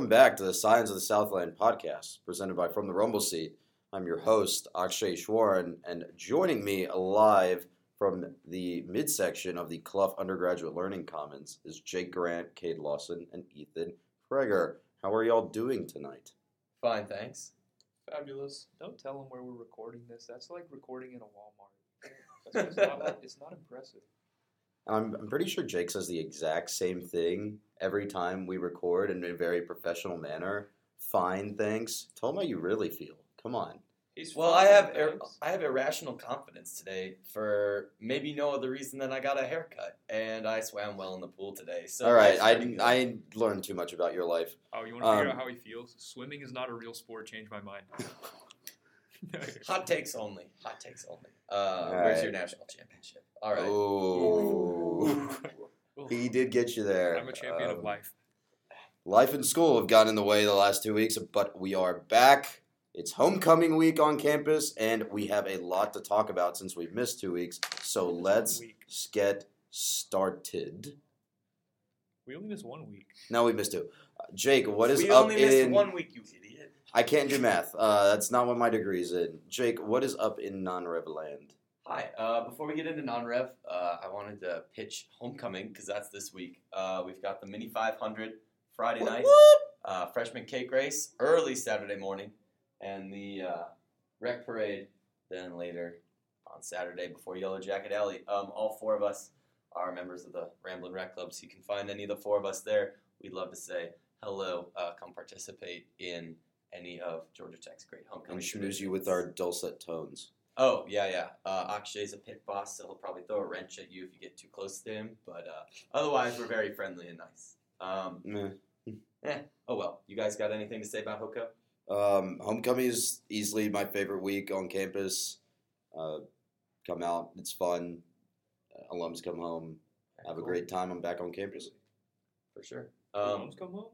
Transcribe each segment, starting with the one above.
Welcome back to the Science of the Southland podcast, presented by From the Rumble Seat. I'm your host, Akshay Shwaran, and joining me live from the midsection of the Clough Undergraduate Learning Commons is Jake Grant, Cade Lawson, and Ethan Kreger. How are y'all doing tonight? Fine, thanks. Fabulous. Don't tell them where we're recording this. That's like recording in a Walmart. Just not, it's not impressive. I'm, I'm pretty sure Jake says the exact same thing every time we record in a very professional manner. Fine, thanks. Tell him how you really feel. Come on. He's Well, I have ir- thanks. I have irrational confidence today for maybe no other reason than I got a haircut and I swam well in the pool today. So All right, I, good. I learned too much about your life. Oh, you want to figure Um, out how he feels? Swimming is not a real sport. Change my mind. hot takes only. Hot takes only. Uh, All where's your national championship? All right. He did get you there. I'm a champion of Um, life. Life and school have gotten in the way the last two weeks, but we are back. It's homecoming week on campus, and we have a lot to talk about since we've missed two weeks. So let's get started. We only missed one week. No, we missed two. Uh, Jake, what is we up in? We only missed one week, you idiot. I can't do math. Uh, that's not what my degree's in. Jake, what is up in non-rev land? Hi. Uh, before we get into non-rev, uh, I wanted to pitch homecoming because that's this week. Uh, we've got the mini 500 Friday night. uh, freshman cake race early Saturday morning, and the uh, Reck parade then later on Saturday before Yellow Jacket Alley. Um, all four of us are members of the Ramblin' Reck Club, so you can find any of the four of us there. We'd love to say hello. Uh, come participate in any of Georgia Tech's great homecoming. And schmooze you with our dulcet tones. Oh yeah, yeah. Uh, Akshay's a pit boss, so he'll probably throw a wrench at you if you get too close to him. But uh, otherwise, we're very friendly and nice. Um, Meh. oh well. You guys got anything to say about Hoko? Um, homecoming is easily my favorite week on campus. Uh, come out, it's fun. Uh, alums come home, have a great time. I'm back on campus. for sure. Um, Um, come home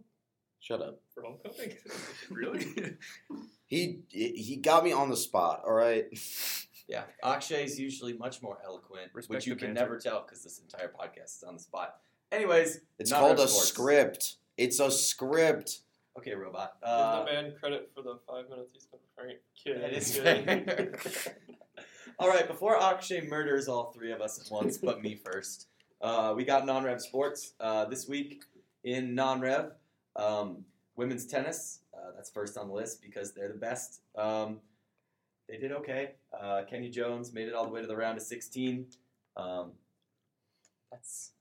Shut up. for homecoming. really? He he got me on the spot. All right. yeah, Akshay is usually much more eloquent, Respect which you can banter. never tell because this entire podcast is on the spot. Anyways, It's not called a sports. script. It's a script. Okay, robot. Give Uh, the man credit for the five minutes he's been preparing. Kid, that is kid. fair. all right, before Akshay murders all three of us at once, but me first, uh, we got non-rev sports uh, this week in non-rev. Um, women's tennis, uh, that's first on the list because they're the best. Um, they did okay. Uh, Kenya Jones made it all the way to the round of 16. Um, that's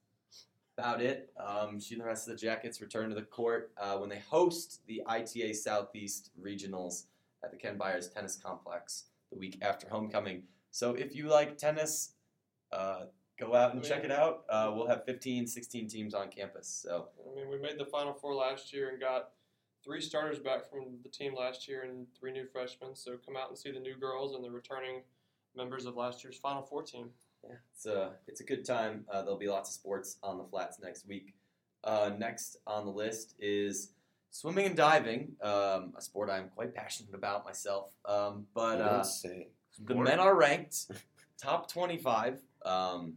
about it. Um, she and the rest of the Jackets return to the court uh, when they host the ITA Southeast Regionals at the Ken Byers Tennis Complex the week after homecoming. So if you like tennis, uh, go out and check it out. Uh, we'll have 15, 16 teams on campus. So I mean, we made the Final Four last year and got three starters back from the team last year and three new freshmen. So come out and see the new girls and the returning members of last year's Final Four team. yeah, it's a it's a good time. Uh, there'll be lots of sports on the flats next week. Uh, next on the list is swimming and diving, um, a sport I'm quite passionate about myself. Um, but uh, say. the men are ranked top 25. Um,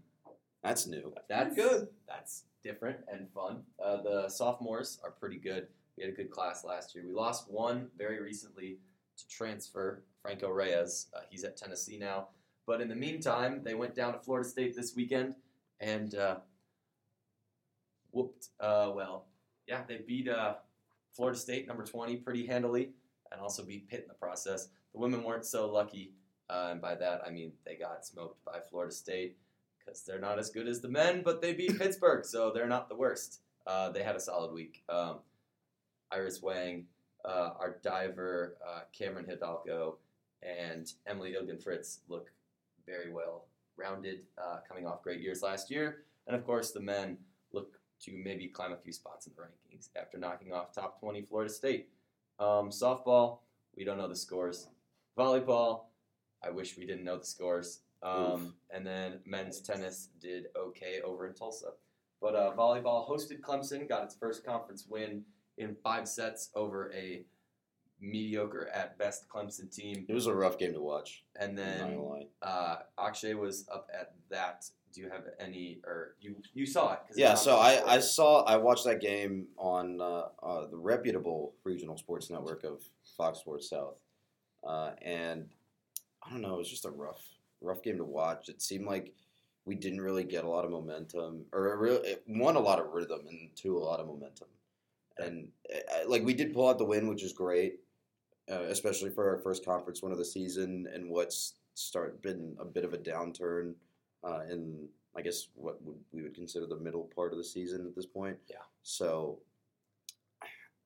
That's new. That's Pretty good. That's different and fun. Uh, the sophomores are pretty good. We had a good class last year. We lost one very recently to transfer, Franco Reyes. Uh, he's at Tennessee now. But in the meantime, they went down to Florida State this weekend and uh, whooped. Uh, well, yeah, they beat uh, Florida State number 20 pretty handily and also beat Pitt in the process. The women weren't so lucky, uh, and by that I mean they got smoked by Florida State because they're not as good as the men, but they beat Pittsburgh, so they're not the worst. Uh, they had a solid week. Um, Iris Wang, uh, our diver, uh, Cameron Hidalgo, and Emily Ilgen Fritz look very well rounded, uh, coming off great years last year. And of course, the men look to maybe climb a few spots in the rankings after knocking off top 20 Florida State. Um, softball, we don't know the scores. Volleyball, I wish we didn't know the scores. Um, and then men's tennis did okay over in Tulsa. But uh, volleyball hosted Clemson, got its first conference win in five sets over a mediocre at best Clemson team. It was a rough game to watch. And then uh, Akshay was up at that do you have any, or you you saw it? Yeah, so I, I saw I watched that game on uh, uh, the reputable regional sports network of Fox Sports South, uh, and I don't know, it was just a rough rough game to watch. It seemed like we didn't really get a lot of momentum, or it, really, it won a lot of rhythm and two a lot of momentum, and uh, like we did pull out the win, which is great, uh, especially for our first conference win of the season and what's start been a bit of a downturn uh, in I guess what would we would consider the middle part of the season at this point. Yeah. So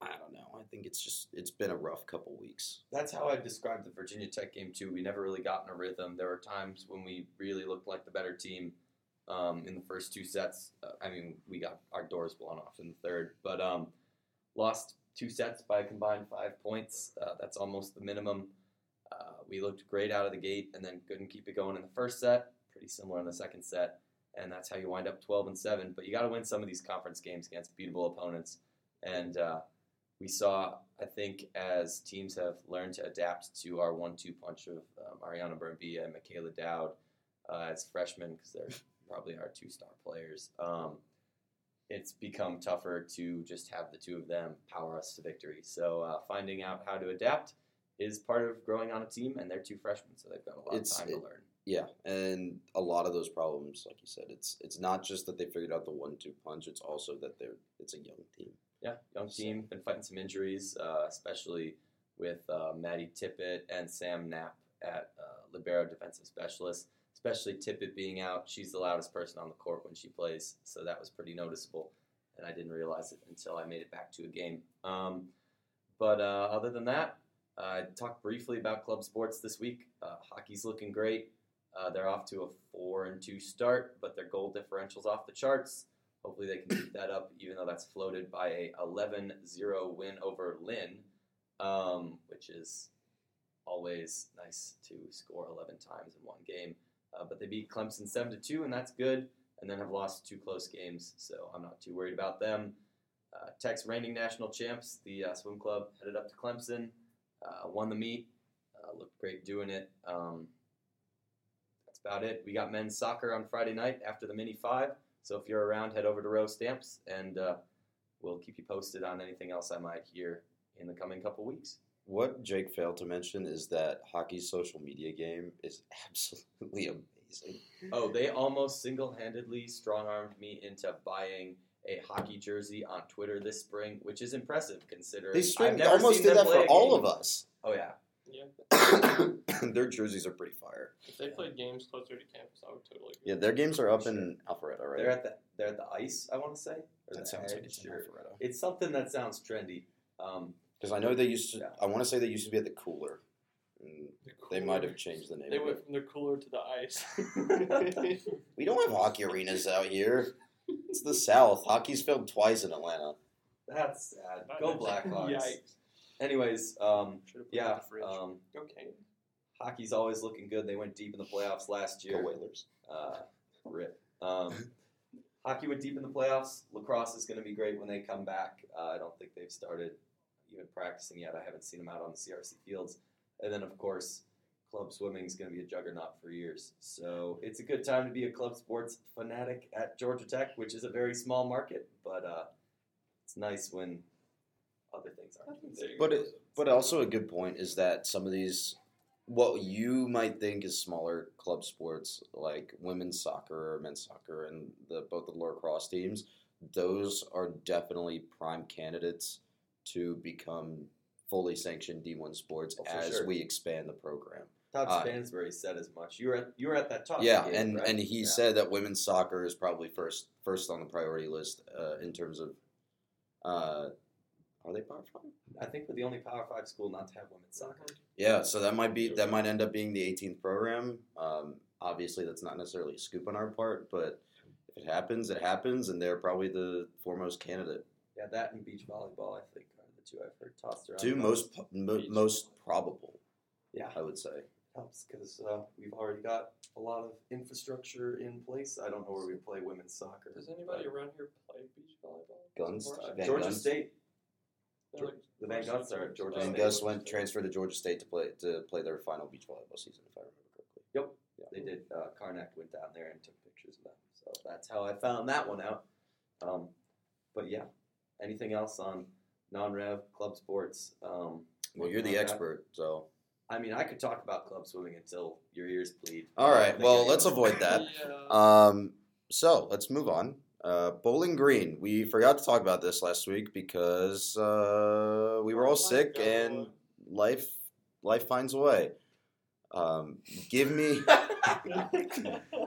I don't know. I think it's just it's been a rough couple weeks. That's how I described the Virginia Tech game too. We never really got in a rhythm. There were times when we really looked like the better team um, in the first two sets. Uh, I mean, we got our doors blown off in the third, but um, lost two sets by a combined five points. Uh, that's almost the minimum. Uh, we looked great out of the gate and then couldn't keep it going in the first set. Pretty similar in the second set, and that's how you wind up 12 and seven. But you got to win some of these conference games against beatable opponents, and uh, we saw, I think, as teams have learned to adapt to our one-two punch of uh, Mariana Brambilla and Michaela Dowd uh, as freshmen, because they're probably our two star players. Um, it's become tougher to just have the two of them power us to victory. So uh, finding out how to adapt is part of growing on a team, and they're two freshmen, so they've got a lot It's- of time it- to learn. Yeah, and a lot of those problems, like you said, it's it's not just that they figured out the one-two punch. It's also that they're it's a young team. Yeah, young So- team, been fighting some injuries, uh, especially with uh, Maddie Tippett and Sam Knapp at uh, libero defensive specialist. Especially Tippett being out, she's the loudest person on the court when she plays, so that was pretty noticeable. And I didn't realize it until I made it back to a game. Um, but uh, other than that, I talked briefly about club sports this week. Uh, hockey's looking great. Uh, they're off to a four and two start, but their goal differential's off the charts. Hopefully they can keep that up, even though that's floated by a 11-0 win over Lynn, um, which is always nice to score 11 times in one game. Uh, but they beat Clemson 7 to 2, and that's good. And then have lost two close games, so I'm not too worried about them. Uh, Tech's reigning national champs, the uh, swim club, headed up to Clemson, uh, won the meet, uh, looked great doing it. Um, that's about it. We got men's soccer on Friday night after the mini five. So if you're around, head over to Roe Stamps, and uh, we'll keep you posted on anything else I might hear in the coming couple weeks. What Jake failed to mention is that hockey's social media game is absolutely amazing. Oh, they almost single-handedly strong-armed me into buying a hockey jersey on Twitter this spring, which is impressive considering They I've string, never almost seen did them that play for all of us. Oh yeah, Yeah. Their jerseys are pretty fire. If they played games closer to campus, I would totally. Yeah, their games are up in Alpharetta, right? they're at the they're at the ice. I want to say. Or that the sounds like it's in Alpharetta. It's something that sounds trendy. Um, Because I know they used to. Yeah. I want to say they used to be at the cooler. And The they might have changed the name. They went from the cooler to the ice. We don't have hockey arenas out here. It's the South. Hockey's filmed twice in Atlanta. that's sad. Go Blackhawks. Yikes. Anyways, um, Should've put it in yeah, the fridge. um, Okay. hockey's always looking good. They went deep in the playoffs last year. Go year. Whalers. Uh, rip. Um, hockey went deep in the playoffs. Lacrosse is going to be great when they come back. Uh, I don't think they've started even practicing yet. I haven't seen them out on the CRC fields. And then, of course, club swimming is going to be a juggernaut for years. So it's a good time to be a club sports fanatic at Georgia Tech, which is a very small market, but uh, it's nice when other things aren't. But it, but also a good point is that some of these, what you might think is smaller club sports like women's soccer or men's soccer and the both the lacrosse teams, those are definitely prime candidates to become fully sanctioned D1 sports Oh, as sure. we expand the program. Todd Uh, Stansbury said as much. You were at you were at that talk. yeah, game, and right? and he Yeah. said that women's soccer is probably first first on the priority list uh, in terms of. Uh, are they power five? I think we're the only Power Five school not to have women's soccer. Yeah, so that might be that might end up being the 18th program. Um, obviously, that's not necessarily a scoop on our part, but if it happens, it happens, and they're probably the foremost candidate. Yeah, that and beach volleyball, I think, are the two I've heard tossed around. Two most mo- most probable, Yeah, I would say. helps because uh, we've already got a lot of infrastructure in place. I don't know where we play women's soccer. Does anybody around here play beach volleyball? Guns, Van Georgia Guns. State, They're like the Van Guns are at Georgia And State. Gus went transferred to Georgia State to play to play their final beach volleyball season, if I remember correctly. Yep. Yeah. They did. Uh, Karnak went down there and took pictures of that. So that's how I found that one out. Um, but yeah, anything else on non-rev club sports? Um, Well, you're the Okay. expert, so. I mean, I could talk about club swimming until your ears bleed. All I don't right. think Well, let's avoid that. Yeah. Um, so let's move on. Uh, Bowling Green. We forgot to talk about this last week because uh, we were all sick goes and life life finds a way. Um, give me.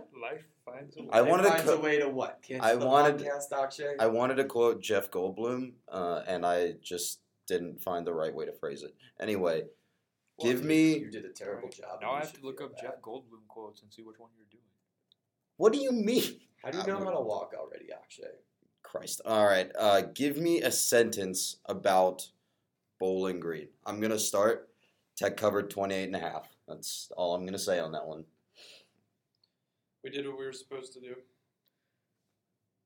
Life finds a way. I wanted to finds co- a way to what? Cancel I the wanted- podcast, Akshay? I wanted to quote Jeff Goldblum, uh, and I just didn't find the right way to phrase it. Anyway, Well, give you- me. You did a terrible job. Now I have to look up bad. Jeff Goldblum quotes and see which one you're doing. What do you mean? How do you know how to walk already, Akshay? Christ. All right. Uh, give me a sentence about Bowling Green. I'm going to start. Tech covered 28 and a half. That's all I'm going to say on that one. We did what we were supposed to do.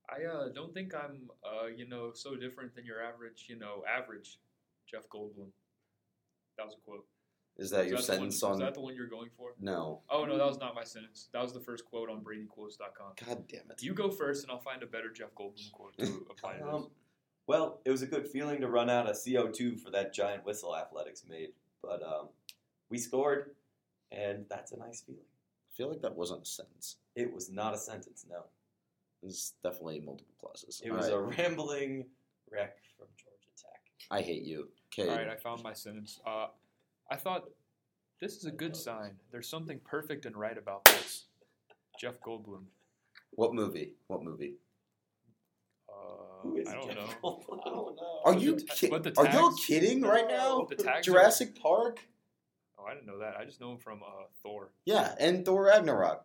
I uh, don't think I'm, uh, you know, so different than your average, you know, average Jeff Goldblum. That was a quote. Is that Was your the one- sentence Was on? Is that the one you're going for? No. Oh no, that was not my sentence. That was the first quote on BrainyQuotes.com. God damn it. You go first, and I'll find a better Jeff Goldblum quote to apply to this. Um, well, it was a good feeling to run out of CO2 for that giant whistle Athletics made, but um, we scored, and that's a nice feeling. I feel like that wasn't a sentence. It was not a sentence, no. It was definitely multiple clauses. It All was right. a rambling wreck from Georgia Tech. I hate you. Okay. All right, I found my sentence. Uh, I thought this is a good sign. There's something perfect and right about this. Jeff Goldblum. What movie? What movie? Uh, Who is I don't Jeff know. Goldblum? I don't know. Are you the ta- ki- Are you tags- kidding right now? The tags are- Jurassic Park? Oh, I didn't know that. I just know him from uh, Thor. Yeah, and Thor Ragnarok.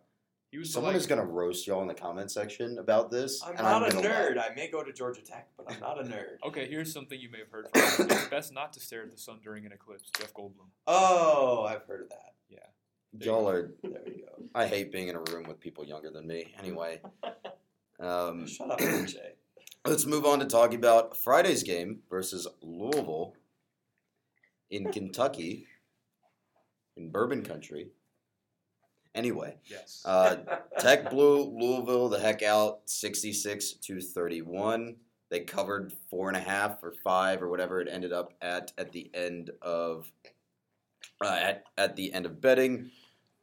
He was Someone like, is gonna roast y'all in the comment section about this. I'm and not I'm a nerd. laugh. I may go to Georgia Tech, but I'm not a nerd. Okay, here's something you may have heard from. him. it's best not to stare at the sun during an eclipse. Jeff Goldblum. Oh, I've heard of that. Yeah. Y'all are. There we go. I hate being in a room with people younger than me. Anyway, um, Shut up, Jay. let's move on to talking about Friday's game versus Louisville in Kentucky, in Bourbon Country. Anyway, Yes. uh, Tech blew Louisville the heck out, sixty-six to thirty-one. They covered four and a half or five or whatever it ended up at at the end of uh, at at the end of betting.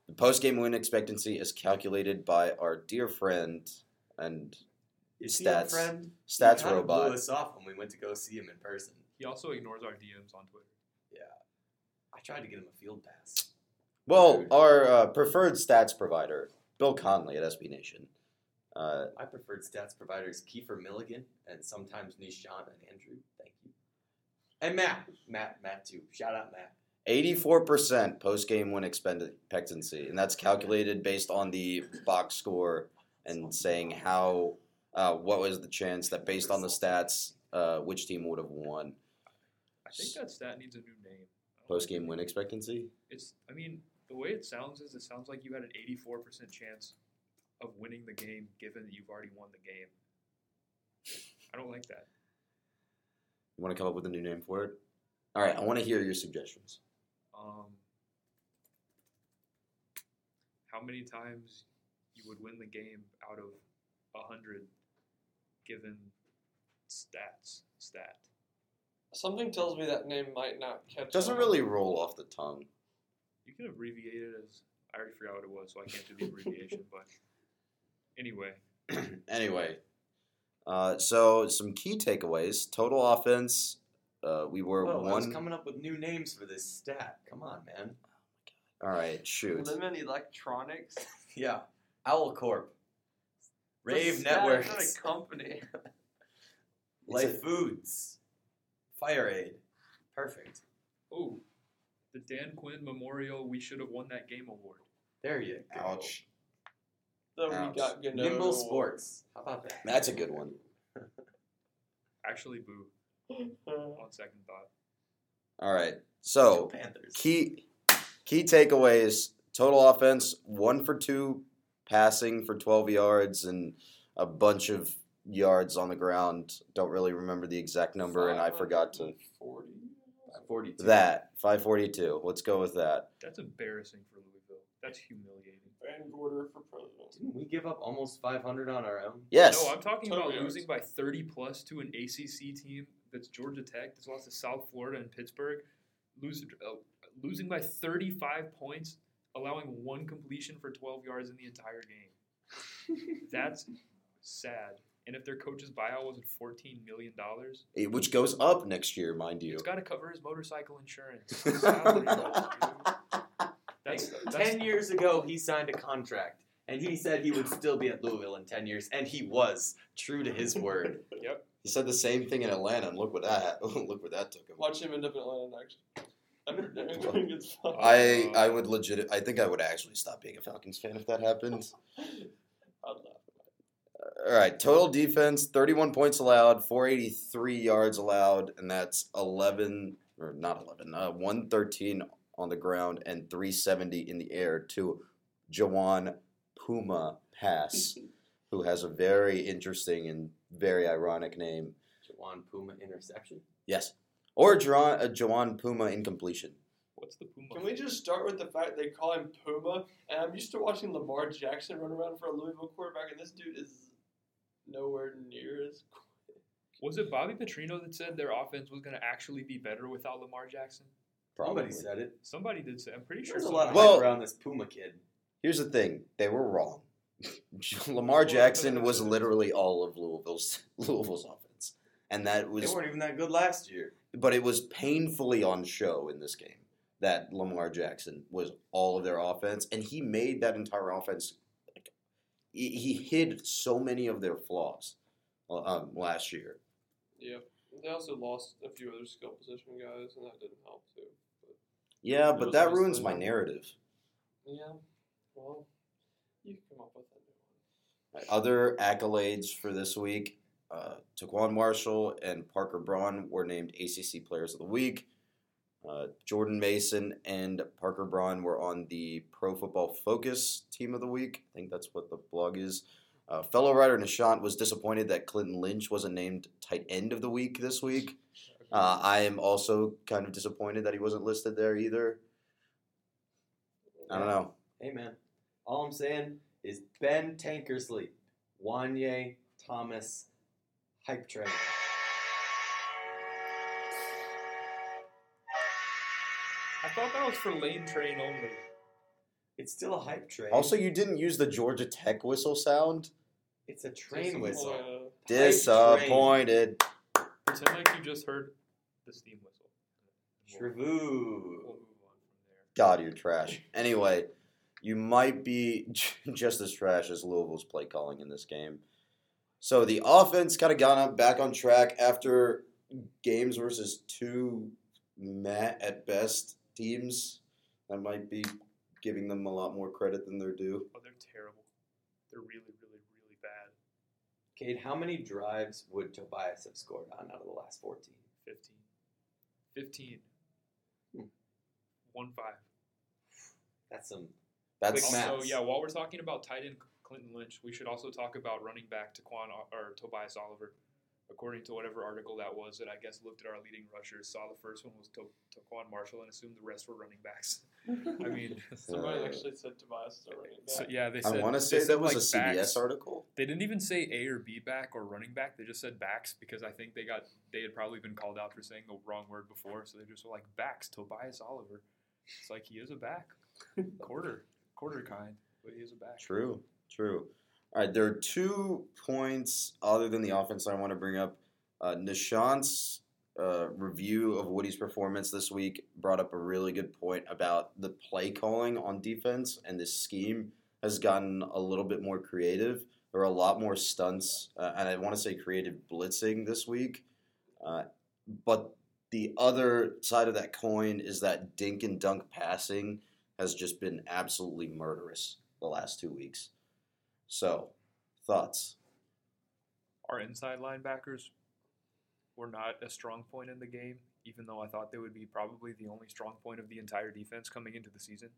The post-game win expectancy is calculated by our dear friend and Is he our Stats- friend? stats he robot. blew us off when we went to go see him in person. he also ignores our DMs on Twitter. Yeah, I tried to get him a field pass. Well, our uh, preferred stats provider, Bill Connelly at SB Nation. Uh, My preferred stats providers Kiefer Milligan and sometimes Nishant and Andrew. Thank you. And Matt. Matt, Matt too. Shout out Matt. 84% post game win expectancy, and that's calculated based on the box score and saying how, uh, what was the chance that based on the stats, uh, which team would have won. I think that stat needs a new name. Post game win expectancy? It's. I mean, the way it sounds is it sounds like you had an 84% chance of winning the game, given that you've already won the game. I don't like that. You want to come up with a new name for it? All right, I want to hear your suggestions. Um, how many times you would win the game out of a hundred, given stats stat? Something tells me that name might not catch. Doesn't on. really roll off the tongue. You can abbreviate it as I already forgot what it was, so I can't do the abbreviation. but anyway, anyway, uh, so some key takeaways. Total offense, uh, we were Whoa, I was one. coming up with new names for this stat. Come on, man. All right, shoot. Lemon Electronics. Yeah. Owl Corp. Rave It's a stat, Networks. It's not a company. Life a- Foods. Fire Aid. Perfect. oh, the Dan Quinn Memorial We Should Have Won That Game Award. There you go. Ouch. So we Ouch. got Gano. Nimble Sports. How about that? That's a good one. Actually, boo. On second thought, All right. So Panthers. key key takeaways: total offense, one for two, passing for twelve yards and a bunch of yards on the ground. Don't really remember the exact number, and I forgot to 40. 42. that five forty two. Let's go with that. that's embarrassing for Louisville. That's humiliating. Van Gorder for president. Didn't we give up almost 500 on our own? Yes. No, I'm talking Total about losing by 30 plus to an ACC team that's Georgia Tech, that's lost to South Florida and Pittsburgh, lose, uh, losing by 35 points, allowing one completion for 12 yards in the entire game. That's sad. And if their coach's buyout was at 14 million dollars, Which goes up next year, mind you. it's got to cover his motorcycle insurance. Salary goals, dude. That's, that's 10 years ago, he signed a contract. And he said he would still be at Louisville in 10 years. And he was, true to his word. yep. He said the same thing in Atlanta, and look what that look what that took him. Watch him end up in Atlanta next. After Darren. I I would legit. I think I would actually stop being a Falcons fan if that happened. I'd laugh. All right, total defense: thirty-one points allowed, four eighty-three yards allowed, and that's eleven or not eleven, uh, one thirteen on the ground and three seventy in the air to Jawon Puma Pass, who has a very interesting and very ironic name. Jawon Puma interception. Yes, or Jawon, uh, Jawon Puma incompletion. what's the Puma? Can we just start with the fact they call him Puma? And I'm used to watching Lamar Jackson run around for a Louisville quarterback, and this dude is nowhere near as. Was it Bobby Petrino that said their offense was going to actually be better without Lamar Jackson? Somebody said it. Somebody did say. I'm pretty sure. There's a lot of somebody- Well- hype around this Puma kid. Here's the thing: they were wrong. Lamar Jackson was literally all of Louisville's Louisville's offense, and that was They was, weren't even that good last year. but it was painfully on show in this game that Lamar Jackson was all of their offense, and he made that entire offense. He, hid so many of their flaws uh, um, last year. Yeah. They also lost a few other skill position guys, and that didn't help too. Yeah, but that nice ruins to- my narrative. Yeah. Well, you can come up with a new one. Other accolades for this week: uh, TaQuon Marshall and Parker Braun were named ACC Players of the Week. Uh, Jordan Mason and Parker Braun were on the Pro Football Focus Team of the Week. I think that's what the blog is. Uh, fellow writer Nishant was disappointed that Clinton Lynch wasn't named Tight End of the Week this week. Uh, I am also kind of disappointed that he wasn't listed there either. I don't know. Hey man, all I'm saying is Ben Tankersley, Wanye Thomas, hype train. I thought that was for lane train only. It's still a hype train. Also, you didn't use the Georgia Tech whistle sound. it's a train whistle. Uh, Disappointed. Disappointed. Pretend like you just heard the steam whistle. We'll, Shrevu. we'll move on from there. God, you're trash. Anyway, you might be just as trash as Louisville's play calling in this game. So the offense kind of got up back on track after games versus two mat at best teams. I might be giving them a lot more credit than they're due. Oh, they're terrible. They're really, really, really bad. Cade, how many drives would Tobias have scored on out of the last 14? 15. 15. Hmm. 1 5. That's some. That's Quick math. Also, Maths. yeah, while we're talking about tight end Clinton Lynch, we should also talk about running back TaQuon or Tobias Oliver. According to whatever article that was, that I guess looked at our leading rushers, saw the first one was to- TaQuon Marshall and assumed the rest were running backs. I mean, Somebody Uh, actually said Tobias is a running back. so, yeah, they said, I want to say that was like, a CBS backs. article. They didn't even say A or B back or running back. They just said backs because I think they got they had probably been called out for saying the wrong word before, so they just were like backs. Tobias Oliver. It's like he is a back, quarter, quarter kind, but he is a back. True, true. All right, there are two points other than the offense I want to bring up. Uh, Nishant's uh, review of Woody's performance this week brought up a really good point about the play calling on defense, and this scheme has gotten a little bit more creative. There are a lot more stunts, uh, and I want to say creative blitzing this week. Uh, but the other side of that coin is that dink and dunk passing has just been absolutely murderous the last two weeks. So, thoughts? Our inside linebackers were not a strong point in the game, even though I thought they would be probably the only strong point of the entire defense coming into the season.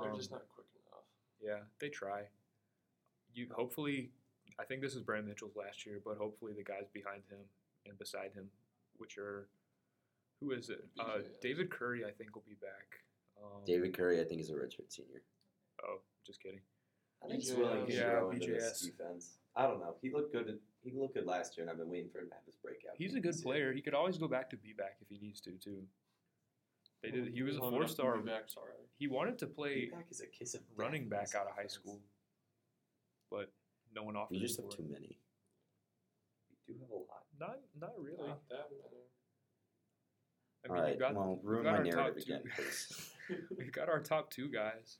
They're Um, just not quick enough. Yeah, they try. You hopefully, I think this is Brant Mitchell's last year, but hopefully the guys behind him and beside him, which are who is it? Uh, David Curry, I think will be back. Um, David Curry, I think, is a redshirt senior. Oh, just kidding. I think he's BJS. willing to Yeah, grow into this defense. I don't know. He looked good. He looked good last year, and I've been waiting for him to have his breakout. He's a good player. He could always go back to be back if he needs to too. They did. He was a four enough to star. be back, sorry. He wanted to play Back is a kiss of running back out of high school, but no one offered. We just have too many. We do have a lot. Not, not really. Not that many. I mean, right. you got, well, ruin my narrative again, please. we got our top two guys.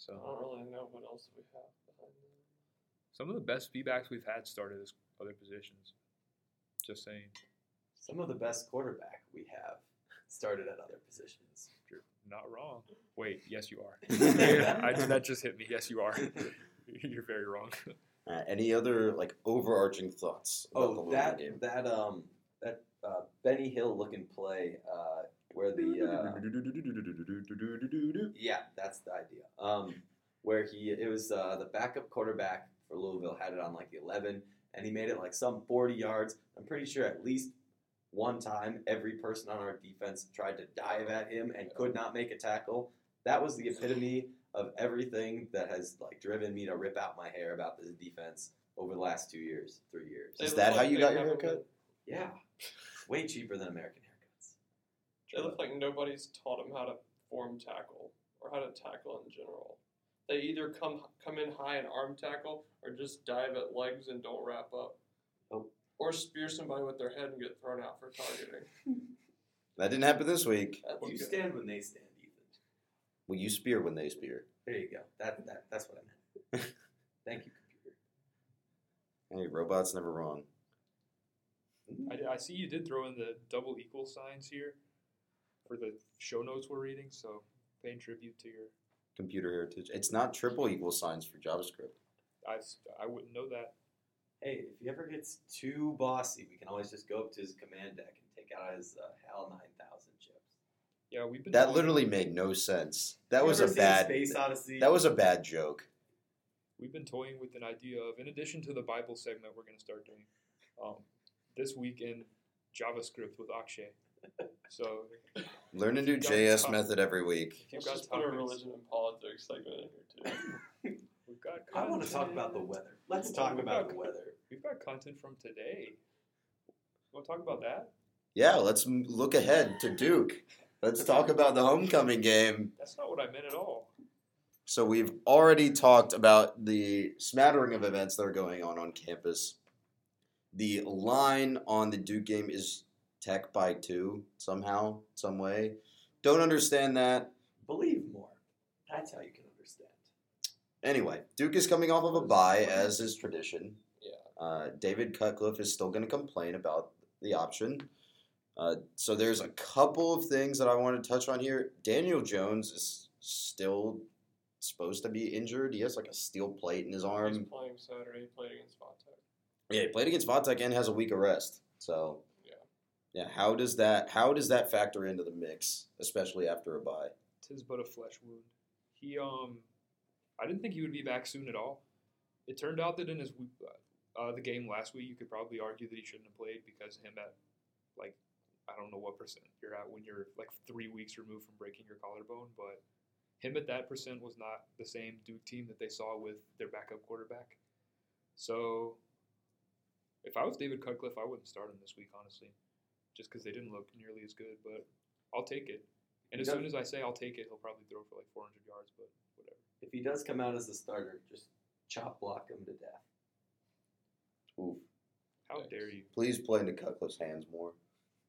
So I don't really know what else we have behind them. some of the best feedbacks we've had started as other positions. Just saying. Some of the best quarterback we have started at other positions. You're not wrong. Wait, yes, you are. I, that just hit me. Yes, you are. You're very wrong. Uh, any other like overarching thoughts? about Oh, Louisville that game? that um that uh, Benny Hill looking play uh, where the uh, yeah that's the idea um where he it was uh, the backup quarterback for Louisville had it on like the 11 and he made it like some 40 yards. I'm pretty sure at least one time every person on our defense tried to dive at him and could not make a tackle. That was the epitome of everything that has like driven me to rip out my hair about this defense over the last two years, three years. Is that how you got your haircut? Yeah, way cheaper than American haircuts. They look like nobody's taught them how to form tackle or how to tackle in general. They either come come in high and arm tackle or just dive at legs and don't wrap up. Oh. Or spear somebody with their head and get thrown out for targeting. That didn't happen this week. That's You good. stand when they stand, Ethan. Well, you spear when they spear. There you go. That, that that's what I meant. Thank you, computer. Hey, robots never wrong. I, I see you did throw in the double equal signs here for the show notes we're reading, so paying tribute to your. Computer heritage. It's not triple equal signs for JavaScript. I, I wouldn't know that. Hey, if he ever gets too bossy, we can always just go up to his command deck and take out his uh, HAL 9000 chips. Yeah, we've been. That toying- literally made no sense. That You was a bad. Space Odyssey. That was a bad joke. We've been toying with an idea of, in addition to the Bible segment we're going to start doing, um, this week in JavaScript with Akshay. So Learn a new JS top- method every week. if you've Let's got just put a religion and politics segment in here too. we've got. Content. I want to talk about the weather. Let's talk about the weather. We've got content from today. Want to talk about that? Yeah, let's look ahead to Duke. Let's talk about the homecoming game. That's not what I meant at all. So we've already talked about the smattering of events that are going on on campus. The line on the Duke game is Tech by two somehow, some way. Don't understand that. Believe more. That's how you can understand. Anyway, Duke is coming off of a bye, as is tradition. Yeah. Uh, David Cutcliffe is still going to complain about the option. Uh, so there's a couple of things that I want to touch on here. Daniel Jones is still supposed to be injured. He has like a steel plate in his arm. He's playing Saturday. He played against Vatek. Yeah, he played against Vatek and has a week of rest. So Yeah. how does that how does that factor into the mix, especially after a bye? Tis but a flesh wound. He um, I didn't think he would be back soon at all. It turned out that in his uh, the game last week, you could probably argue that he shouldn't have played because him at like I don't know what percent you're at when you're like three weeks removed from breaking your collarbone, but him at that percent was not the same Duke team that they saw with their backup quarterback. So if I was David Cutcliffe, I wouldn't start him this week, honestly, just because they didn't look nearly as good. But I'll take it. And as soon as I say I'll take it, he'll probably throw for like 400 yards, but whatever. If he does come out as a starter, just chop block him to death. Oof. How Yikes. dare you? Please play into Cutcliffe's hands more.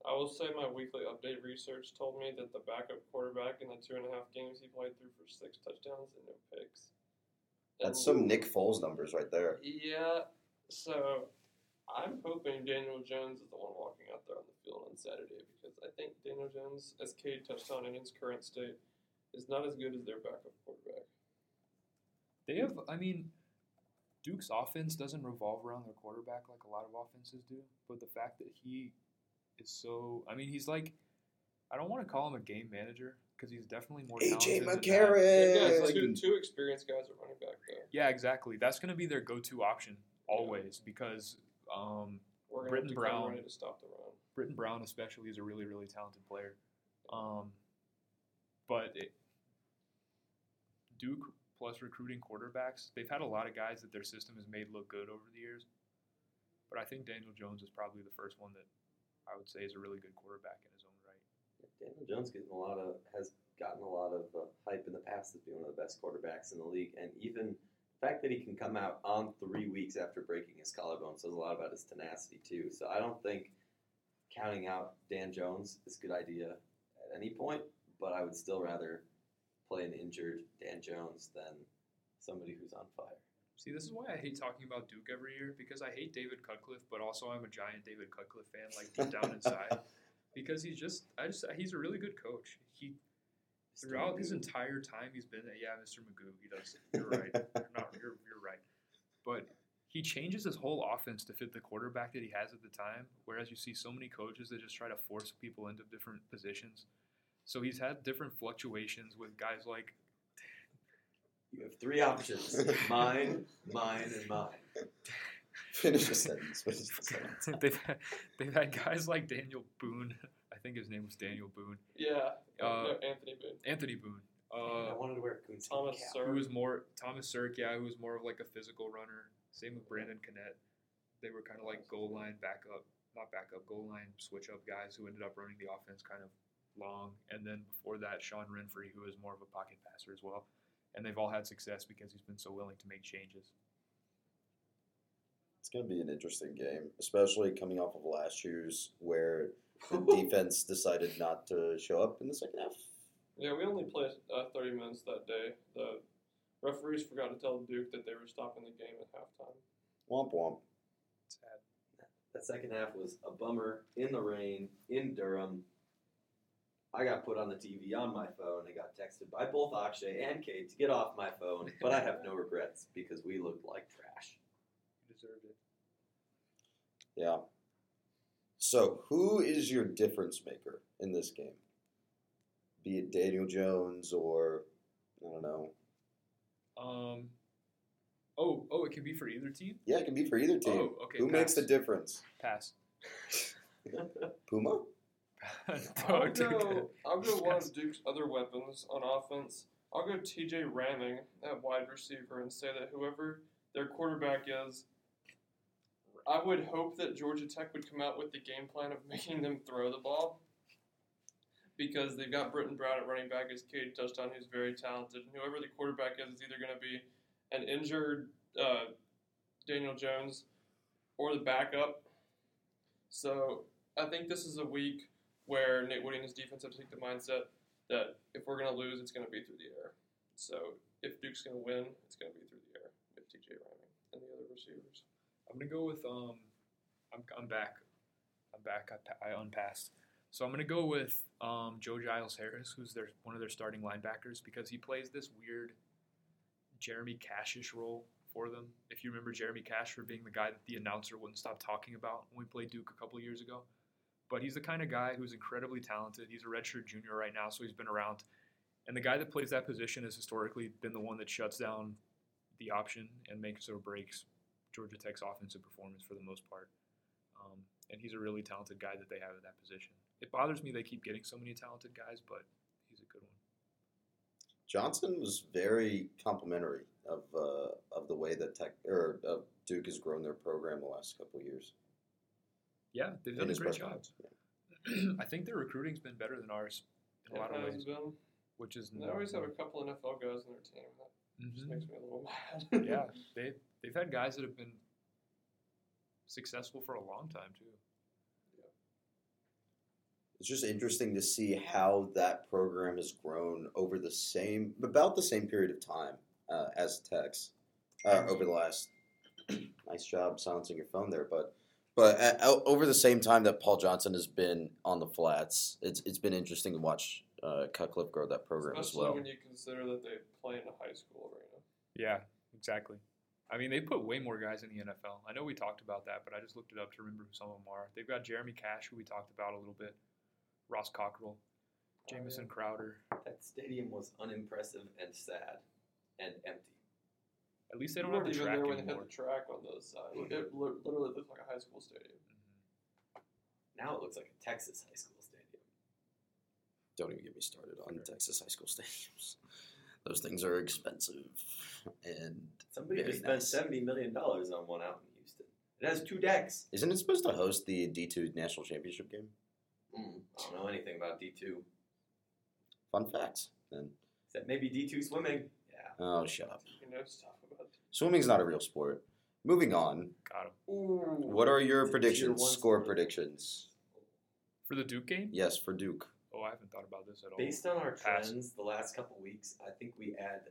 I will say my weekly update research told me that the backup quarterback in the two and a half games he played through for six touchdowns and no picks. That's some Nick Foles numbers right there. Yeah, so I'm hoping Daniel Jones is the one walking out there on the field on Saturday because I think Daniel Jones, as Cade touched on in his current state, is not as good as their backup quarterback. They have, I mean, Duke's offense doesn't revolve around their quarterback like a lot of offenses do, but the fact that he is so, I mean, he's like, I don't want to call him a game manager because he's definitely more AJ talented than that. McCarron. two, two experienced guys at running back there. Yeah, exactly. That's going to be their go-to option always because um, We're Brittain have to Brown. ready to stop the run. Brittain Brown especially is a really really talented player. Um, but it, Duke plus recruiting quarterbacks. They've had a lot of guys that their system has made look good over the years. But I think Daniel Jones is probably the first one that I would say is a really good quarterback in his own right. Daniel Jones getting a lot of has gotten a lot of uh, hype in the past as being one of the best quarterbacks in the league, and even the fact that he can come out on three weeks after breaking his collarbone says a lot about his tenacity too. So I don't think counting out Dan Jones is a good idea at any point, but I would still rather play an injured Dan Jones than somebody who's on fire. See, this is why I hate talking about Duke every year because I hate David Cutcliffe, but also I'm a giant David Cutcliffe fan, like deep down inside, because he's just, I just, he's a really good coach. He throughout his entire time he's been, yeah, Mr. Magoo, he does. You're right. You're not, you're, you're right. But he changes his whole offense to fit the quarterback that he has at the time. Whereas you see so many coaches that just try to force people into different positions. So he's had different fluctuations with guys like You have three options: mine, mine, and mine. Finish the sentence. Finish the sentence. they've had, they've had guys like Daniel Boone. I think his name was Daniel Boone. Yeah, Uh, no, Anthony Boone. Anthony Boone. I Uh, wanted to wear a coonskin Thomas cap. Sir. who was more Thomas Sirk, yeah, who was more of like a physical runner. Same with Brandon Connette. They were kind of like goal line backup, not backup, goal line switch up guys who ended up running the offense kind of long. And then before that, Sean Renfree, who was more of a pocket passer as well. And they've all had success because he's been so willing to make changes. It's going to be an interesting game, especially coming off of last year's where the defense decided not to show up in the second half. Yeah, we only played uh, 30 minutes that day. The referees forgot to tell Duke that they were stopping the game at halftime. Womp womp. Sad. That second half was a bummer in the rain in Durham. I got put on the TV on my phone and got texted by both Akshay and Kate to get off my phone, but I have no regrets because we looked like trash. He deserved it. Yeah. So, who is your difference maker in this game? Be it Daniel Jones or I don't know. Um. Oh, oh, it can be for either team. Yeah, it can be for either team. Oh, okay. who makes the difference? pass? Puma? I'll Oh, go, I'll go one Yes. of Duke's other weapons on offense. I'll go TJ Rahming at wide receiver and say that whoever their quarterback is, I would hope that Georgia Tech would come out with the game plan of making them throw the ball. Because they've got Brittain Brown at running back as Cade touchdown, who's very talented. And whoever the quarterback is is either going to be an injured uh, Daniel Jones or the backup. So I think this is a week where Nate Woody and his defense have to take the mindset that if we're going to lose, it's going to be through the air. So if Duke's going to win, it's going to be through the air with TJ Rahming and the other receivers. I'm gonna go with um, I'm, I'm back, I'm back. I, I unpassed, so I'm gonna go with um Joe Giles Harris, who's their one of their starting linebackers because he plays this weird Jeremy Cashish role for them. If you remember Jeremy Cash for being the guy that the announcer wouldn't stop talking about when we played Duke a couple years ago, but he's the kind of guy who's incredibly talented. He's a redshirt junior right now, so he's been around, and the guy that plays that position has historically been the one that shuts down the option and makes or breaks Georgia Tech's offensive performance for the most part. Um, and he's a really talented guy that they have at that position. It bothers me they keep getting so many talented guys, but he's a good one. Johnson was very complimentary of uh, of the way that Tech or uh, Duke has grown their program the last couple of years. Yeah, they've done a great job. Yeah. I think their recruiting's been better than ours in a lot of ways, been. which is They always have a couple NFL guys on their team. That just Mhm. makes me a little mad. yeah, they they've had guys that have been successful for a long time too. It's just interesting to see how that program has grown over the same, about the same period of time uh, as Tech's uh, over the last. nice job silencing your phone there, but but uh, o- over the same time that Paul Johnson has been on the flats, it's it's been interesting to watch uh, Cutcliffe grow that program as Especially well. when you consider that they play in a high school arena. Yeah, exactly. I mean, they put way more guys in the NFL. I know we talked about that, but I just looked it up to remember who some of them are. They've got Jeremy Cash, who we talked about a little bit, Ross Cockrell, Jamison Crowder. That stadium was unimpressive and sad and empty. At least they don't have weren't the even track there when they had the track on those sides. It literally looked like a high school stadium. Mhm. Now it looks like a Texas high school stadium. Don't even get me started on Sure. Texas high school stadiums. Those things are expensive, and Somebody Very just spent nice. seventy million dollars on one out in Houston. It has two decks. isn't it supposed to host the D two national championship game? Mm, I don't know anything about D two. Fun facts. Then Except maybe D two swimming. Yeah. oh, shut up. You know stuff about. Swimming's not a real sport. Moving on. Got him. What are your It's predictions? Score sport. predictions. For the Duke game? Yes, for Duke. Oh, I haven't thought about this at all. Based on our Pass. trends the last couple weeks, I think we add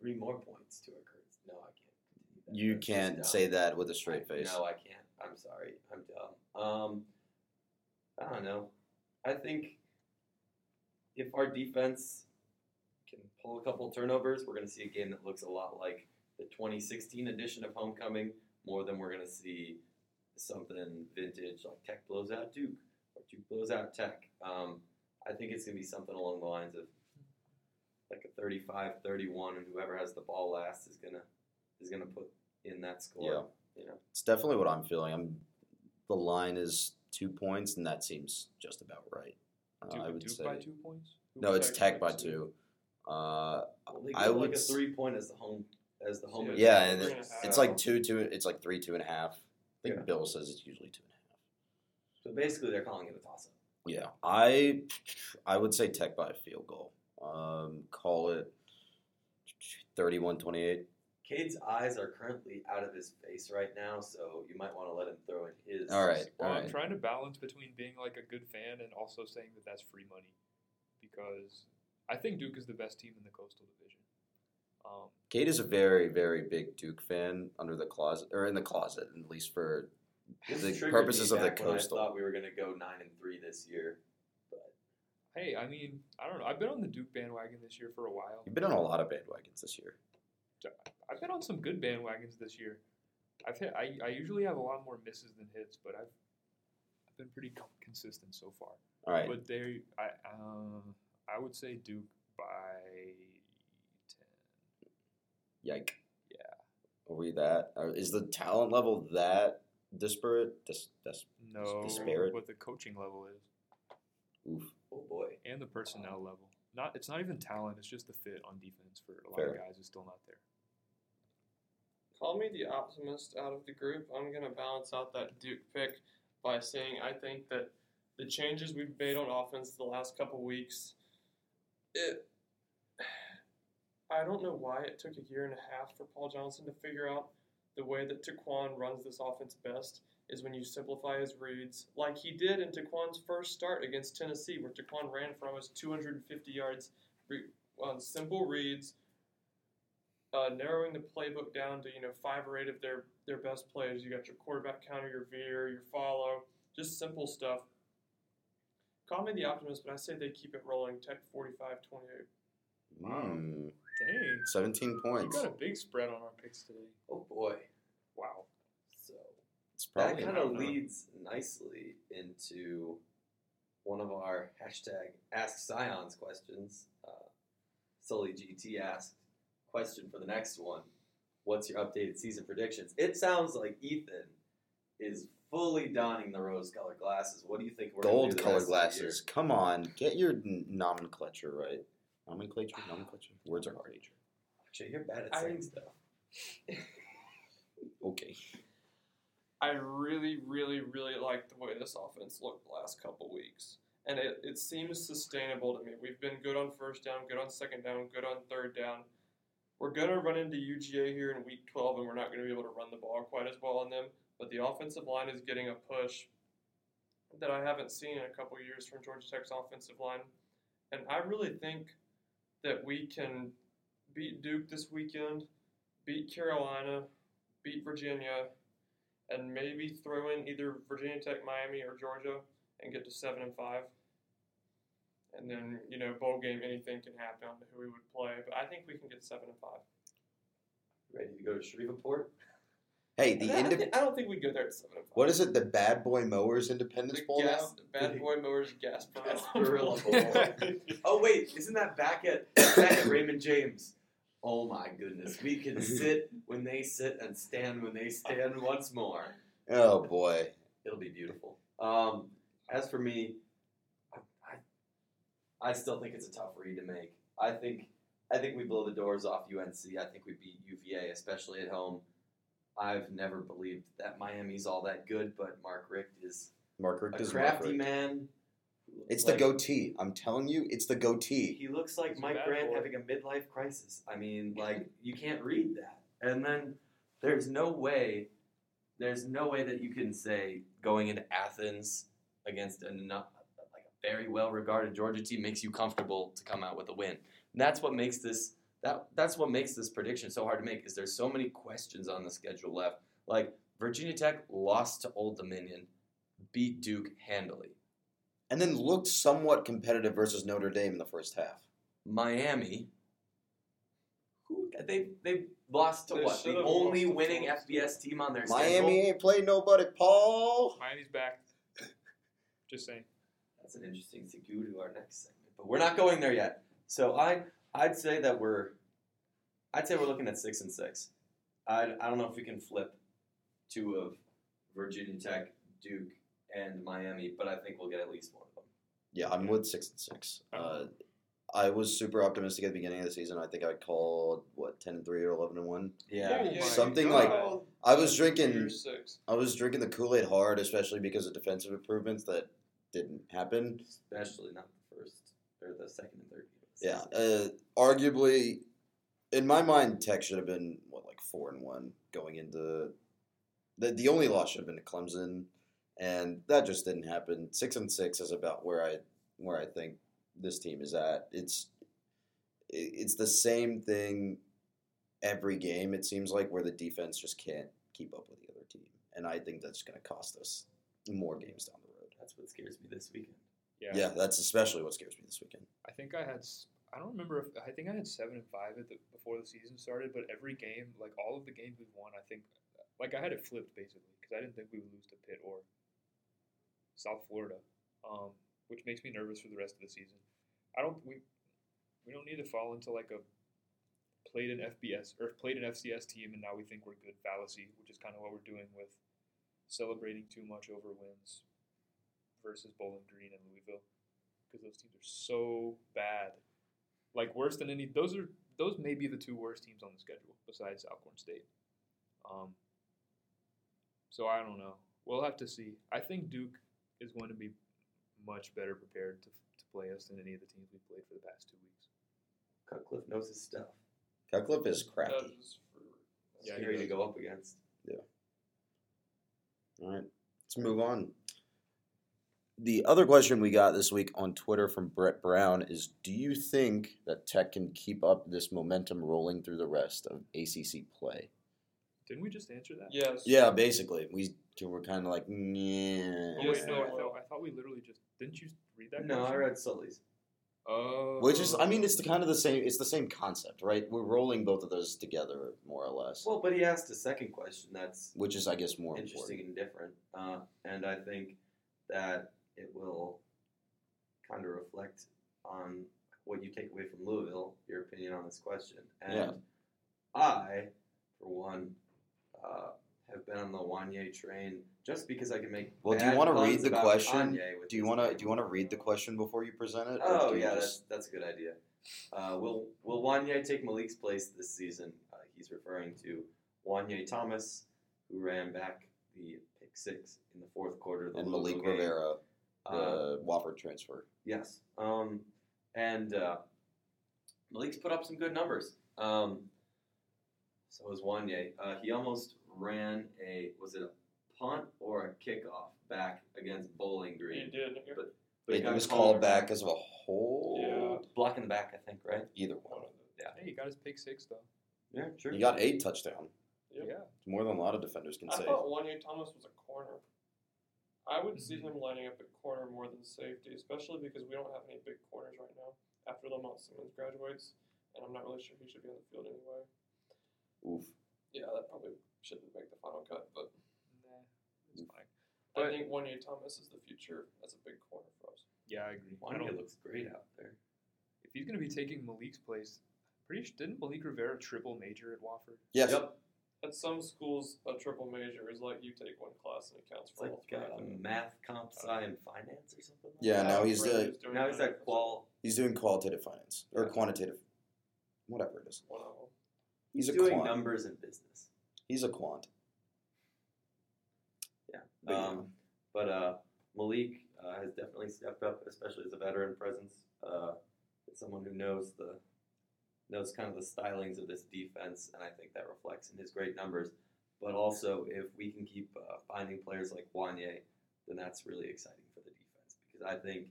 three more points to our current. No, I can't. continue that. You That's just can't dumb. say that with a straight I- face. No, I can't. I'm sorry. I'm dumb. Um, I don't know. I think if our defense can pull a couple turnovers, we're going to see a game that looks a lot like the 2016 edition of Homecoming, more than we're going to see something vintage like Tech blows out Duke or Duke blows out Tech. Um, I think it's going to be something along the lines of like a 35-31, and whoever has the ball last is gonna is gonna put in that score. Yeah. You know. It's definitely what I'm feeling. I'm. The line is two points, and that seems just about right. Uh, Duke, I would Duke say. by two points? No, it's Tech Tech by by two. two. Uh, Well, I give would like a s- three point as the home as the home. Yeah, yeah, it's and three it's, it's like two, two. It's like three, two and a half. I think Yeah. Bill says it's usually two and a half. So basically, they're calling it a toss up. Yeah, I, I would say Tech by a field goal. Um, call it 31-28. Cade's eyes are currently out of his face right now, so you might want to let him throw in his. All right, Well, all I'm trying to balance between being like a good fan and also saying that that's free money, because I think Duke is the best team in the Coastal Division. Um, Kate is a very, very big Duke fan under the closet, or in the closet, at least for This the purposes me of the back when Coastal. I thought we were going to go nine and three this year. But hey, I mean, I don't know. I've been on the Duke bandwagon this year for a while. You've been on a lot of bandwagons this year. I've been on some good bandwagons this year. I've hit. I, I usually have a lot more misses than hits, but I've I've been pretty consistent so far. All right, But they, I um, I would say Duke by ten. yike. Yeah. Are we that? Is the talent level that disparate? Dis, dis, No, disparate? but the coaching level is, oof. oh boy, and the personnel level. Not, it's not even talent. It's just the fit on defense for a lot Fair. of guys is still not there. Call me the optimist out of the group. I'm gonna balance out that Duke pick by saying I think that the changes we've made on offense the last couple weeks, it. I don't know why it took a year and a half for Paul Johnson to figure out the way that TaQuon runs this offense best is when you simplify his reads, like he did in TaQuon's first start against Tennessee, where TaQuon ran for almost 250 yards on simple reads, uh, narrowing the playbook down to you know five or eight of their their best plays. You got your quarterback counter, your veer, your follow, just simple stuff. Call me the optimist, but I say they keep it rolling. Tech 45-28. Mm, Dang, 17 we points. got a big spread on our picks today. oh boy. Wow. So It's that kind of leads nicely into one of our hashtag Ask Scions questions. Uh, Sully GT asked question for the next one. What's your updated season predictions? It sounds like Ethan is fully donning the rose-colored glasses. What do you think we're gonna do gold-colored rest year? glasses. Come on, get your nomenclature right. Nomenclature, nomenclature. Words are hard. Actually, you're bad at I- saying stuff. Okay. I really, really, really like the way this offense looked the last couple weeks. And it, it seems sustainable to me. We've been good on first down, good on second down, good on third down. We're going to run into UGA here in week 12, and we're not going to be able to run the ball quite as well on them. But the offensive line is getting a push that I haven't seen in a couple years from Georgia Tech's offensive line. And I really think that we can beat Duke this weekend, beat Carolina, beat Virginia, and maybe throw in either Virginia Tech, Miami, or Georgia and get to seven and five. And then you know bowl game, anything can happen on who we would play, but I think we can get seven and five. Ready to go to Shreveport? Hey, the I, don't think, I don't think we go there at seven and five. What is it? The Bad Boy Mowers Independence The Bowl now? gas, Bad Boy Mowers Gas Gasparilla Bowl. Oh wait, isn't that back at back at Raymond James? Oh my goodness, we can sit when they sit and stand when they stand once more. Oh boy. It'll be beautiful. Um, as for me, I, I, I still think it's a tough read to make. I think I think we blow the doors off UNC. I think we beat UVA, especially at home. I've never believed that Miami's all that good, but Mark Richt is Mark Richt a is crafty Mark Richt. man. It's the goatee. I'm telling you, it's the goatee. He looks like He's Mike Grant boy. having a midlife crisis. I mean, like you can't read that. And then there's no way, there's no way that you can say going into Athens against a not, like a very well regarded Georgia team makes you comfortable to come out with a win. And that's what makes this that that's what makes this prediction so hard to make. Is there's so many questions on the schedule left. Like Virginia Tech lost to Old Dominion, beat Duke handily. And then looked somewhat competitive versus Notre Dame in the first half. Miami, who they they lost to They what? The only winning Florida FBS team on their Miami schedule. Miami ain't played nobody, Paul. Miami's back. Just saying. That's an interesting segue to our next segment, but we're not going there yet. So I I'd say that we're I'd say we're looking at six and six. I I don't know if we can flip two of Virginia Tech, Duke, and Miami, but I think we'll get at least one of them. Yeah, I'm with six and six. Uh, I was super optimistic at the beginning of the season. I think I called what ten and three or eleven and one. Yeah, Oh my Something God. like- I was drinking. Six. I was drinking the Kool Aid hard, especially because of defensive improvements that didn't happen. especially not the first or the second and third. Yeah, uh, arguably, in my mind, Tech should have been what like four and one going into the the only loss should have been to Clemson, and that just didn't happen. Six and six is about where I where I think this team is at. It's it's the same thing every game. It seems like where the defense just can't keep up with the other team, and I think that's going to cost us more games down the road. That's what scares me this weekend. Yeah. Yeah, that's especially what scares me this weekend. I think I had. I don't remember if I think I had seven and five at the, before the season started, but every game, like all of the games we've won, I think, like I had it flipped basically because I didn't think we would lose to Pitt or South Florida, um, which makes me nervous for the rest of the season. I don't we we don't need to fall into like a played an FBS or played an FCS team and now we think we're good fallacy, which is kind of what we're doing with celebrating too much over wins versus Bowling Green and Louisville because those teams are so bad. Like worse than any. Those are those may be the two worst teams on the schedule besides Alcorn State. Um. So I don't know. We'll have to see. I think Duke is going to be much better prepared to, to play us than any of the teams we've played for the past two weeks. Cutcliffe knows his stuff. Cutcliffe is That crafty. is for- Yeah, he Scary to go up against. Yeah. All right, let's move on. The other question we got this week on Twitter from Brett Brown is Do you think that Tech can keep up this momentum rolling through the rest of ACC play? Didn't we just answer that? Yes. Yeah, basically. We were kind of like, Oh, yeah. Yes, wait, no, I thought, I thought we literally just didn't you read that? No, I read Sully's. Oh, Which is, I mean, it's the kind of the same. It's the same concept, right? We're rolling both of those together, more or less. Well, but he asked a second question that's which is, I guess, more interesting important. and different, uh, and I think that it will kind of reflect on what you take away from Louisville, your opinion on this question. And Yeah. I, for one, uh, have been on the Juanyeh train just because I can make. Well, do you wanna read the question? Do you want to? Do you want to read the question before you present it? Oh yeah, just- that's that's a good idea. Uh, will Will Juanyeh take Malik's place this season? Uh, he's referring to Juanyeh Thomas, who ran back the pick six in the fourth quarter. The and Malik game. Rivera, the Wofford transfer. yes, um, and uh, Malik's put up some good numbers. Um, so is Juanyeh. Uh, he almost ran a was it a punt or a kickoff back against Bowling Green? He Green? did. But, but he It got was called called back as a whole. Yeah. blocking the back, I think, right? Either One one. of the- Hey, he got his pick six though. Yeah, sure. He got eight touchdown. Yep. Yeah. More than a lot of defenders can I say. I thought Juanyeh Thomas was a corner. I would see Mm-hmm. him lining up at corner more than safety, especially because we don't have any big corners right now after Lamont Simmons graduates, and I'm not really sure he should be on the field anyway. Oof. Yeah, that probably shouldn't make the final cut, but Nah, it's fine. I But- think Juanyeh Thomas is the future as a big corner for us. Yeah, I agree. I Juanyeh don't- looks great out there. if he's going to be taking Malik's place, pretty sure, didn't Malik Rivera triple major at Wofford? Yes. Yep. At some schools, a triple major is like you take one class and it counts It's for like all three. uh, math, comp sci, and finance or something. Like Yeah, that. now he's Brady uh, doing now he's that. at qual. he's doing qualitative finance or Yeah. quantitative. whatever it is. One of them. He's, He's a doing quant. numbers in business. He's a quant. Yeah. But yeah. Um, but uh, Malik uh, has definitely stepped up, especially as a veteran presence. Uh, as someone who knows the knows kind of the stylings of this defense, and I think that reflects in his great numbers. But also, if we can keep uh, finding players like Juanyeh, then that's really exciting for the defense because I think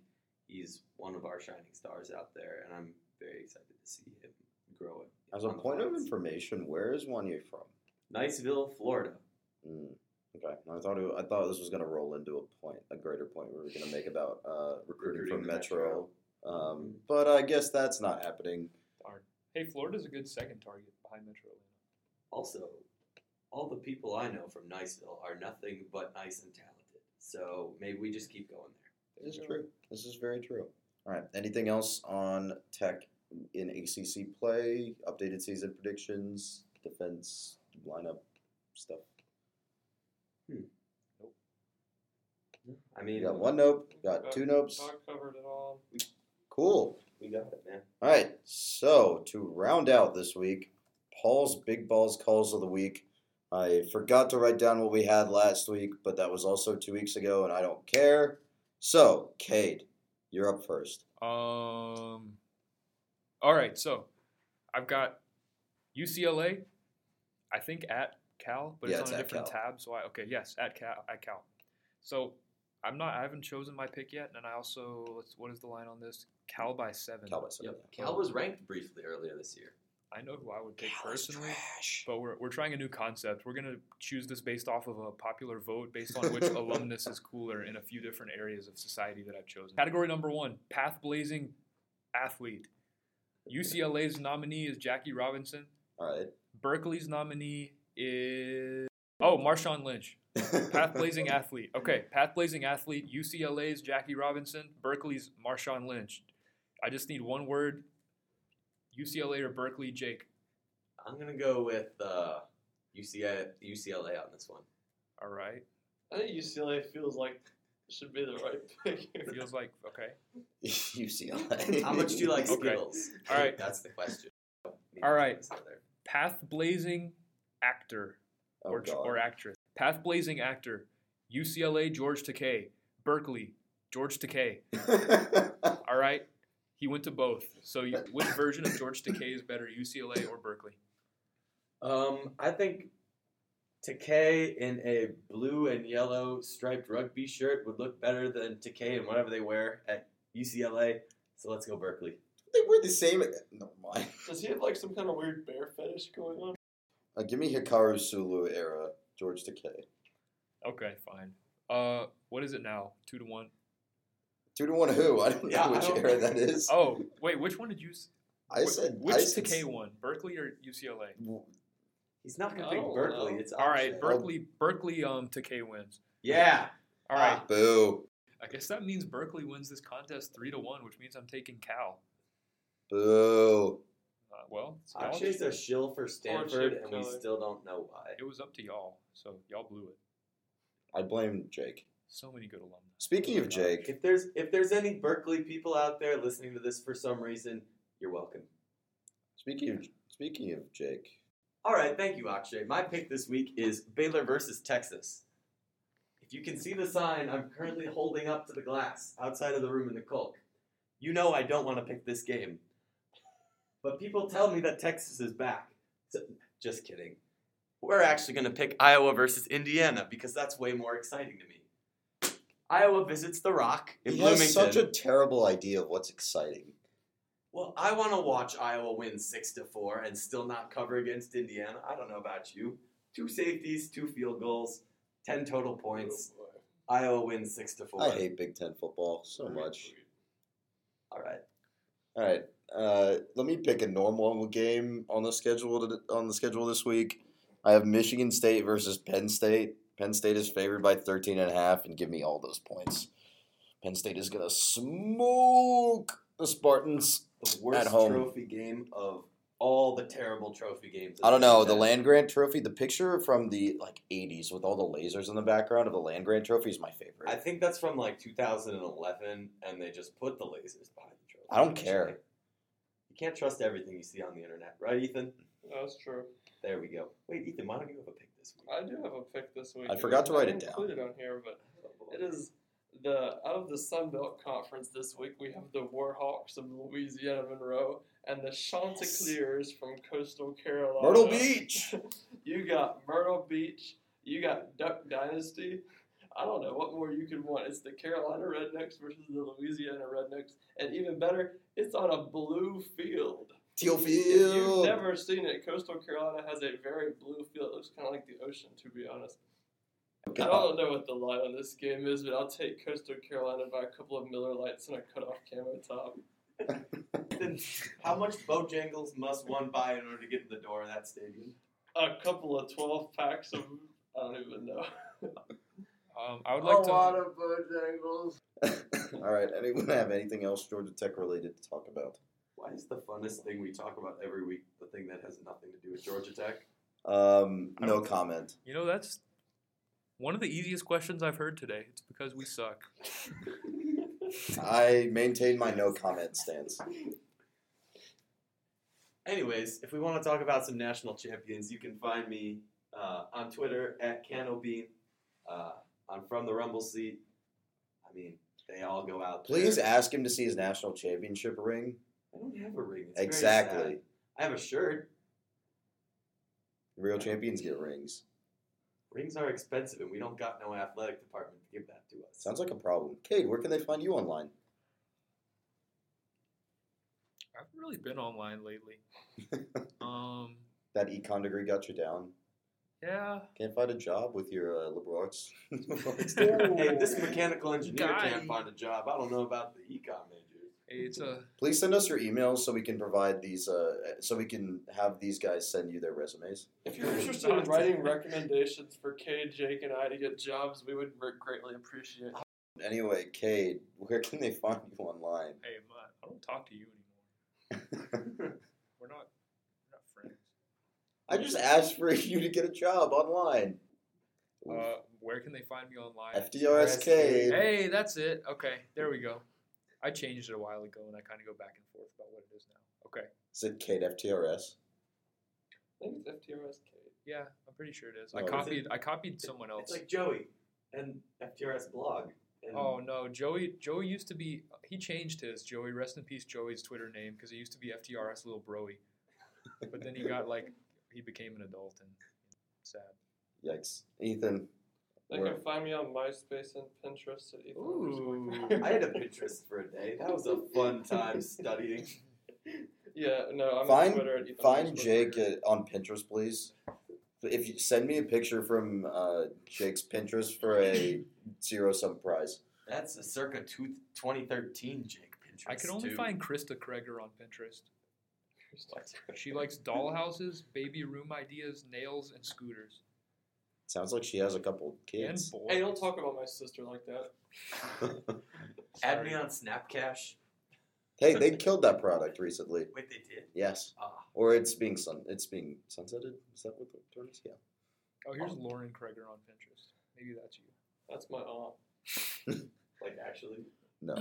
he's one of our shining stars out there, and I'm very excited to see him grow it. As a on point of information, where is Juanyeh from? Niceville, Florida. Mm, okay, I thought it, I thought this was going to roll into a point, a greater point we were going to make about uh, recruiting, Recruiting from the Metro. Um, but I guess that's not happening. Darn. Hey, Florida's a good second target behind Metro Atlanta. Also, all the people I know from Niceville are nothing but nice and talented. So maybe we just keep going there. This is true. This is very true. All right. Anything else on Tech in ACC play? Updated season predictions, defense lineup stuff. Hmm. Nope. I mean, You got one nope. Got Got- two nopes. Not covered at all. Cool. We got it, man. All right. So to round out this week, Paul's big balls calls of the week. I forgot to write down what we had last week, but that was also two weeks ago, and I don't care. So, Cade, you're up first. Um. All right, so I've got UCLA. I think at Cal, but Yeah, it's it's on a different Cal. tab. So I okay, yes, at Cal. At Cal. So I'm not. I haven't chosen my pick yet, and I also let's. What is the line on this? Cal by seven. Cal by seven. Yep. Cal was ranked briefly earlier this year. I know who I would pick Cal personally. But we're, we're trying a new concept. We're going to choose this based off of a popular vote based on which alumnus is cooler in a few different areas of society that I've chosen. Category number one path blazing athlete. UCLA's nominee is Jackie Robinson. All right. Berkeley's nominee is. Oh, Marshawn Lynch. Path blazing athlete. Okay, path blazing athlete. UCLA's Jackie Robinson. Berkeley's Marshawn Lynch. I just need one word UCLA or Berkeley, Jake. I'm gonna go with uh, UCLA, UCLA on this one. All right. I think UCLA feels like it should be the right pick here. Feels like, okay. UCLA. How much do you like Okay. All right. that's the question. All right. So there. Path blazing actor Oh, or, God. or actress. Path blazing actor. UCLA George Takei. Berkeley George Takei. All right. He went to both. So you, which version of George Takei is better, UCLA or Berkeley? Um, I think Takei in a blue and yellow striped rugby shirt would look better than Takei in whatever they wear at UCLA. So let's go Berkeley. they wear the same. No mind. Does he have like some kind of weird bear fetish going on? Uh, give me Hikaru Sulu era George Takei. Okay, fine. Uh, what is it now? Two to one. Two to one who? I don't Yeah, know I which don't- era that is. Oh, wait, which one did you? s- I wh- said which I said Takei s- won? Berkeley or UCLA? He's not gonna I pick don't Berkeley. know. It's All right, Akshay. Berkeley. Berkeley. Um, Takei wins. Yeah. All right. Ah. Boo. I guess that means Berkeley wins this contest three to one, which means I'm taking Cal. Boo. Uh, well, it's y'all- Akshay's a shill for Stanford, Chip and we Kelly. still don't know why. it was up to y'all, so y'all blew it. I blame Jake. So many good alumni. Speaking of Jake, If there's if there's any Berkeley people out there listening to this for some reason, you're welcome. speaking of speaking of Jake, All right, thank you, Akshay. My pick this week is Baylor versus Texas. If you can see the sign I'm currently holding up to the glass outside of the room in the Colk, you know I don't want to pick this game. But people tell me that Texas is back. So, just kidding. We're actually going to pick Iowa versus Indiana because that's way more exciting to me. Iowa visits The Rock in he Bloomington. has such a terrible idea of what's exciting. Well, I want to watch Iowa win six to four and still not cover against Indiana. I don't know about you. Two safeties, two field goals, ten total points. Oh. Iowa wins six to four. I hate Big Ten football so much. All right. All right, uh, let me pick a normal game on the schedule to, on the schedule this week. I have Michigan State versus Penn State. Penn State is favored by 13 and a half, and give me all those points. Penn State is gonna smoke the Spartans. The worst At home. trophy game of all the terrible trophy games. I don't know the land grant trophy. The picture from the like 80s with all the lasers in the background of the land grant trophy is my favorite. I think that's from like 2011, and they just put the lasers behind the trophy. I don't care. Can't trust everything you see on the internet, right, Ethan? That's true. There we go. Wait, Ethan, why don't you have a pick this week? I do have a pick this week. I forgot to write it down. Included on here, but it is the out of the Sun Belt Conference this week. We have the Warhawks of Louisiana Monroe and the Chanticleers from Coastal Carolina. Myrtle Beach. you got Myrtle Beach. You got Duck Dynasty. I don't know what more you could want. It's the Carolina Rednecks versus the Louisiana Rednecks, and even better, it's on a blue field. Teal field. If you've never seen it, Coastal Carolina has a very blue field. It looks kind of like the ocean, to be honest. I don't know what the line on this game is, but I'll take Coastal Carolina by a couple of Miller Lights and a cut-off camo top. How much Bojangles must one buy in order to get in the door of that stadium? A couple of 12 packs of, I don't even know. Um, I would like to. A lot of Bojangles. All right. Anyone have anything else Georgia Tech related to talk about? Why is the funnest thing we talk about every week the thing that has nothing to do with Georgia Tech? Um, I no don't- comment. You know, that's one of the easiest questions I've heard today. It's because we suck. I maintain my no comment stance. Anyways, if we want to talk about some national champions, you can find me uh, on Twitter at CanoBean. Uh, I'm from the Rumble seat. I mean, they all go out. there. Please ask him to see his national championship ring. I don't have a ring. It's Exactly. I have a shirt. Real champions get rings. Rings are expensive, and we don't got no athletic department to give that to us. Sounds like a problem. Cade, where can they find you online? I haven't really been online lately. Um, That econ degree got you down. Yeah. Can't find a job with your uh, liberal arts. hey, this mechanical engineer Guy. can't find a job. I don't know about the econ majors. Hey, it's a Please send us your emails so we can provide these. Uh, so we can have these guys send you their resumes. If you're interested in writing recommendations for Kay, Jake, and I to get jobs, we would greatly appreciate it. Anyway, Cade, where can they find you online? hey, Matt. I don't talk to you anymore. We're not. We're not friends. I just asked for you to get a job online. Uh, where can they find me online? FTRS Cade. Hey, that's it. Okay, there we go. I changed it a while ago, and I kind of go back and forth about what it is now. Okay, Is it Cade FTRS? I think it's FTRS K. yeah, I'm pretty sure it is. Oh, I is it? copied. I copied someone else. It's like Joey and FTRS blog. And Oh no, Joey. Joey used to be. He changed his. Joey, rest in peace, Joey's Twitter name because he used to be FTRS Little Broy, but then he got like he became an adult and sad. Yikes. Ethan. They can find me on MySpace and Pinterest at Ethan Ooh. I had a Pinterest for a day. That was a fun time studying. Yeah, no, I'm Find- on Twitter at Ethan Find Jake Greer. uh, on Pinterest, please. If you send me a picture from uh, Jake's Pinterest for a zero sum prize. That's a circa two, 2013 Jake Pinterest. I could only too. find Krista Kreger on Pinterest. She likes dollhouses, baby room ideas, nails, and scooters. Sounds like she has a couple And kids. boys. Hey, don't talk about my sister like that. Add me on Snapcash. hey, they killed that product recently. Wait, they did. Yes, Ah, or it's being sun. It's being sunsetted. Is that what the term is? Yeah. Oh, here's Lauren Kreger on Pinterest. Maybe that's you. That's my aunt. like actually. No.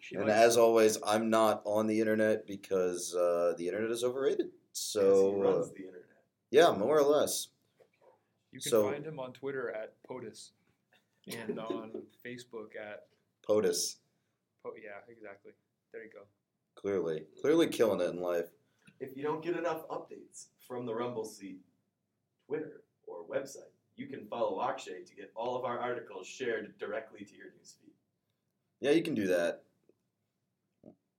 She and as always, I'm not on the internet because uh, the internet is overrated. So he uh, the internet. yeah, more or less. you can so- find him on Twitter at POTUS and on Facebook at POTUS po- yeah, exactly. There you go. clearly, clearly killing it in life. If you don't get enough updates from the Rumble Seat Twitter or website, you can follow Akshay to get all of our articles shared directly to your newsfeed. Yeah, you can do that.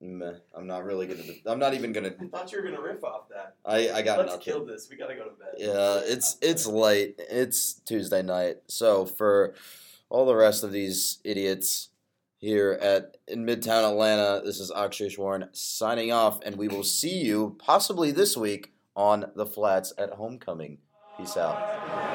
Meh, I'm not really gonna. I'm not even gonna. I thought you were gonna riff off that. I I got Let's nothing. kill this. We gotta go to bed. Yeah, it's it's late. It's Tuesday night. So for all the rest of these idiots here at in Midtown Atlanta, this is Akshay Shwarn signing off, and we will see you possibly this week on the flats at homecoming. Peace out.